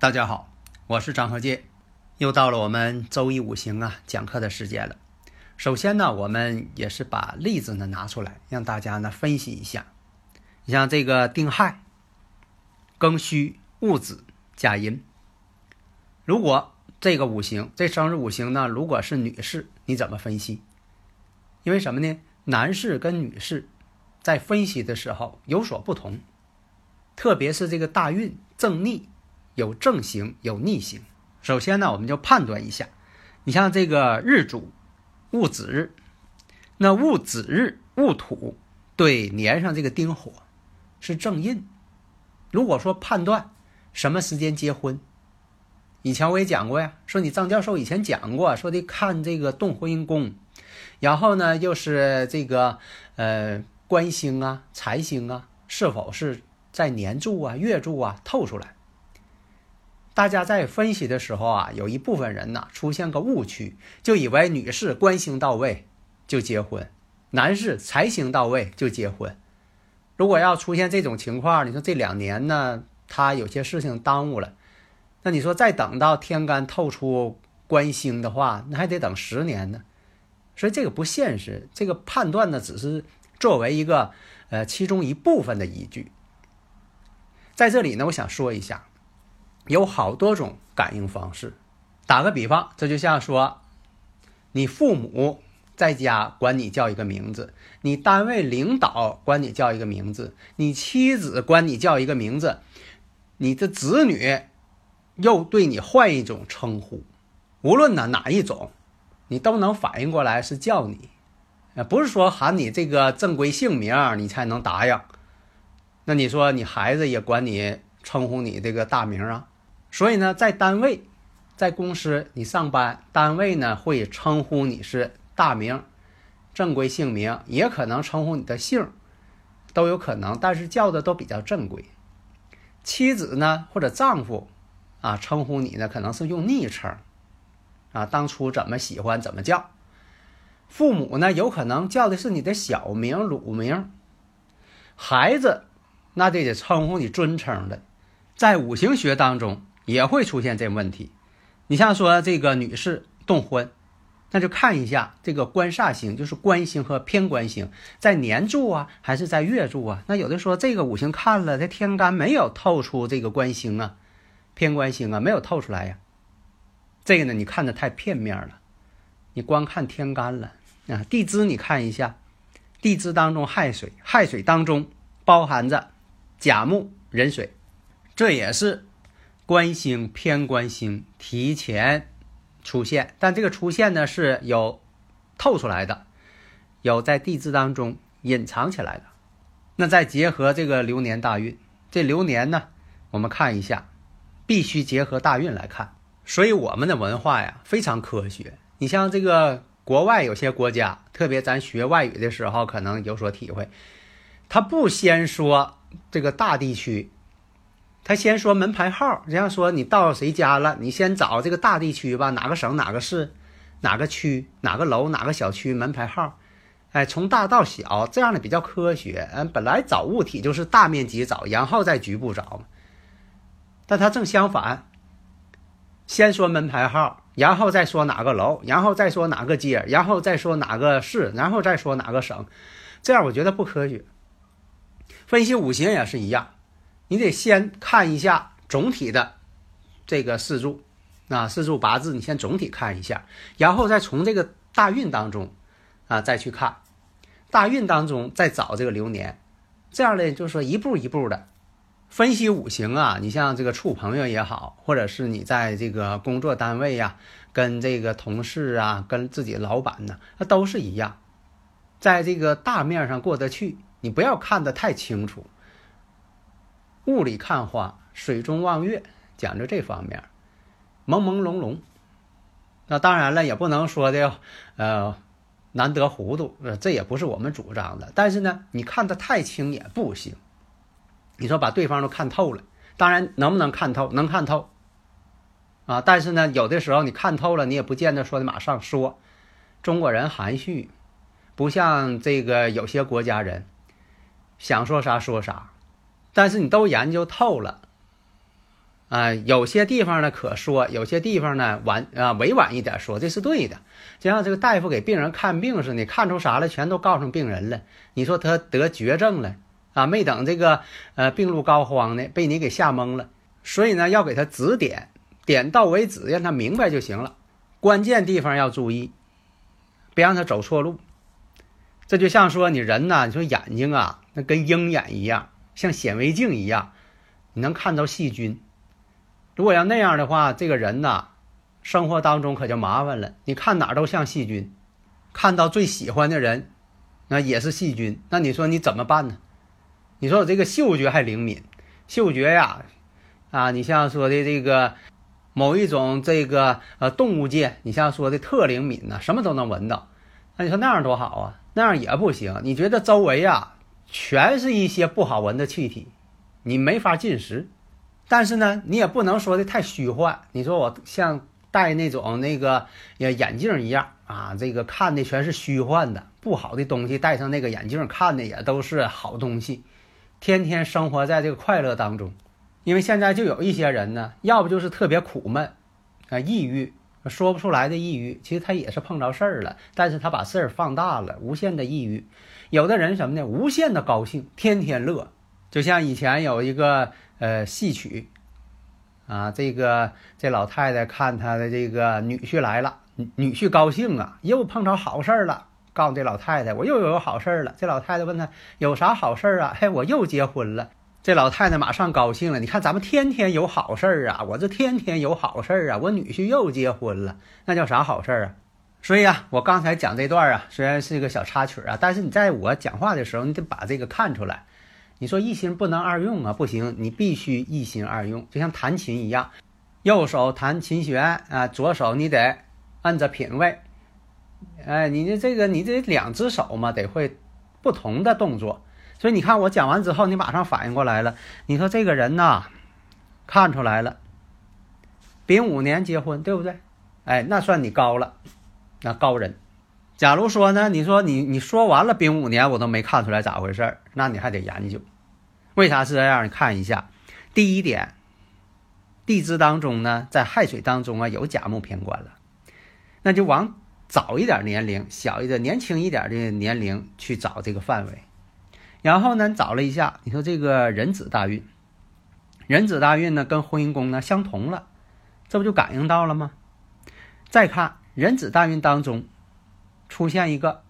大家好，我是张和介，又到了我们周一五行啊讲课的时间了。首先呢，我们也是把例子呢拿出来，让大家呢分析一下。你像这个丁亥、庚戌、戊子、甲寅，如果这个五行这生日五行呢，如果是女士，你怎么分析？因为什么呢？男士跟女士在分析的时候有所不同，特别是这个大运正逆。有正行，有逆行。首先呢，我们就判断一下，你像这个日主戊子日，那戊子日戊土对年上这个丁火是正印。如果说判断什么时间结婚，以前我也讲过呀，说你张教授以前讲过，说的看这个动婚姻宫，然后呢又是这个呃官星啊、财星啊，是否是在年柱啊、月柱啊透出来。大家在分析的时候啊，有一部分人呢出现个误区，就以为女士官星到位就结婚，男士财星到位就结婚。如果要出现这种情况，你说这两年呢，他有些事情耽误了，那你说再等到天干透出官星的话，那还得等十年呢。所以这个不现实，这个判断呢只是作为一个呃其中一部分的依据。在这里呢，我想说一下。有好多种感应方式。打个比方，这就像说，你父母在家管你叫一个名字，你单位领导管你叫一个名字，你妻子管你叫一个名字，你的子女又对你换一种称呼，无论呢哪一种，你都能反应过来是叫你，呃，不是说喊你这个正规姓名你才能答应。那你说你孩子也管你称呼你这个大名啊？所以呢，在单位，在公司你上班，单位呢会称呼你是大名、正规姓名，也可能称呼你的姓，都有可能，但是叫的都比较正规。妻子呢或者丈夫啊，称呼你呢可能是用昵称，啊，当初怎么喜欢怎么叫。父母呢有可能叫的是你的小名、乳名。孩子那得得称呼你尊称的，在五行学当中。也会出现这个问题，你像说这个女士动婚，那就看一下这个官煞星，就是官星和偏官星在年柱啊，还是在月柱啊？那有的说这个五行看了，这天干没有透出这个官星啊，偏官星啊没有透出来呀。这个呢，你看的太片面了，你光看天干了啊。地支你看一下，地支当中亥水，亥水当中包含着甲木壬水，这也是。官星偏官星提前出现，但这个出现呢是有透出来的，有在地支当中隐藏起来的。那再结合这个流年大运，这流年呢，我们看一下，必须结合大运来看。所以我们的文化呀非常科学。你像这个国外有些国家，特别咱学外语的时候可能有所体会，他不先说这个大地区。他先说门牌号，这样说你到谁家了，你先找这个大地区吧，哪个省哪个市，哪个区哪个楼哪个小区门牌号，哎，从大到小，这样的比较科学。嗯，本来找物体就是大面积找，然后再局部找嘛。但他正相反，先说门牌号，然后再说哪个楼，然后再说哪个街，然后再说哪个市，然后再说哪个省，这样我觉得不科学。分析五行也是一样。你得先看一下总体的这个四柱，啊，四柱八字，你先总体看一下，然后再从这个大运当中啊再去看，大运当中再找这个流年，这样呢就是说一步一步的分析五行啊，你像这个处朋友也好，或者是你在这个工作单位呀，跟这个同事啊，跟自己老板呢，那都是一样，在这个大面上过得去，你不要看得太清楚。雾里看花，水中望月，讲究这方面，朦朦胧胧。那当然了，也不能说的，呃，难得糊涂，这也不是我们主张的。但是呢，你看得太清也不行。你说把对方都看透了，当然能不能看透？能看透。啊，但是呢，有的时候你看透了，你也不见得说的马上说。中国人含蓄，不像这个有些国家人，想说啥说啥。但是你都研究透了，啊，有些地方呢可说，有些地方呢婉啊委婉一点说，这是对的。就像这个大夫给病人看病似的，看出啥了，全都告诉病人了。你说他得绝症了啊，没等这个呃病入膏肓呢，被你给吓懵了。所以呢，要给他指点，点到为止，让他明白就行了。关键地方要注意，别让他走错路。这就像说你人呐，你说眼睛啊，那跟鹰眼一样。像显微镜一样，你能看到细菌。如果要那样的话，这个人呐，生活当中可就麻烦了。你看哪儿都像细菌，看到最喜欢的人，那也是细菌。那你说你怎么办呢？你说我这个嗅觉还灵敏，嗅觉呀，啊，你像说的这个某一种这个呃动物界，你像说的特灵敏呢，什么都能闻到。那你说那样多好啊？那样也不行。你觉得周围呀？全是一些不好闻的气体，你没法进食。但是呢，你也不能说的太虚幻。你说我像戴那种那个眼镜一样啊，这个看的全是虚幻的不好的东西，戴上那个眼镜看的也都是好东西。天天生活在这个快乐当中，因为现在就有一些人呢，要不就是特别苦闷啊，抑郁说不出来的抑郁，其实他也是碰着事儿了，但是他把事儿放大了，无限的抑郁。有的人什么呢？无限的高兴，天天乐，就像以前有一个呃戏曲，啊，这个这老太太看她的这个女婿来了，女婿高兴啊，又碰着好事儿了，告诉这老太太，我又有好事儿了。这老太太问他有啥好事儿啊？嘿，我又结婚了。这老太太马上高兴了，你看咱们天天有好事儿啊，我这天天有好事儿啊，我女婿又结婚了，那叫啥好事儿啊？所以啊，我刚才讲这段啊，虽然是一个小插曲啊，但是你在我讲话的时候，你得把这个看出来。你说一心不能二用啊，不行，你必须一心二用，就像弹琴一样，右手弹琴弦啊，左手你得按着品味。哎，你这这个你这两只手嘛，得会不同的动作。所以你看我讲完之后，你马上反应过来了。你说这个人呐，看出来了，丙午年结婚，对不对？哎，那算你高了。那高人，假如说呢？你说你你说完了丙午年，我都没看出来咋回事儿，那你还得研究，为啥是这样？你看一下，第一点，地支当中呢，在亥水当中啊有甲木偏官了，那就往早一点年龄、小一点、年轻一点的年龄去找这个范围，然后呢找了一下，你说这个壬子大运，壬子大运呢跟婚姻宫呢相同了，这不就感应到了吗？再看。壬子大运当中出现一个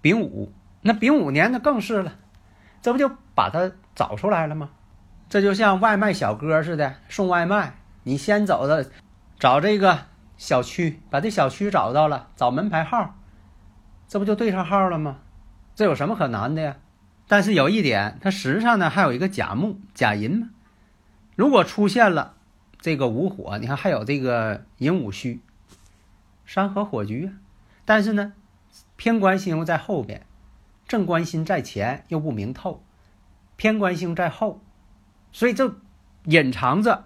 丙午，那丙午年那更是了，这不就把它找出来了吗？这就像外卖小哥似的送外卖，你先走的找这个小区，把这小区找到了，找门牌号，这不就对上号了吗？这有什么可难的呀？但是有一点，它实际上呢还有一个甲木、甲寅嘛。如果出现了这个午火，你看还有这个寅午戌。山河火局，但是呢，偏官星又在后边，正官星在前又不明透，偏官星在后，所以这隐藏着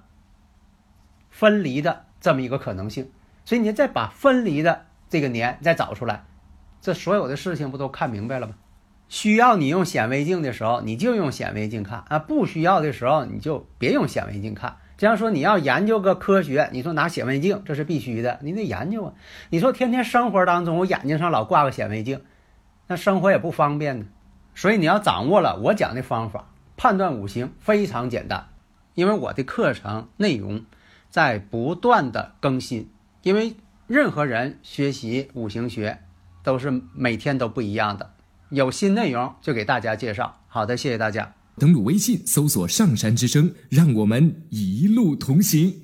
分离的这么一个可能性。所以你再把分离的这个年再找出来，这所有的事情不都看明白了吗？需要你用显微镜的时候，你就用显微镜看啊；不需要的时候，你就别用显微镜看。这样说，你要研究个科学，你说拿显微镜，这是必须的，你得研究啊。你说天天生活当中，我眼睛上老挂个显微镜，那生活也不方便呢。所以你要掌握了我讲的方法，判断五行非常简单。因为我的课程内容在不断的更新，因为任何人学习五行学都是每天都不一样的，有新内容就给大家介绍。好的，谢谢大家。登录微信搜索“上山之声”，让我们一路同行。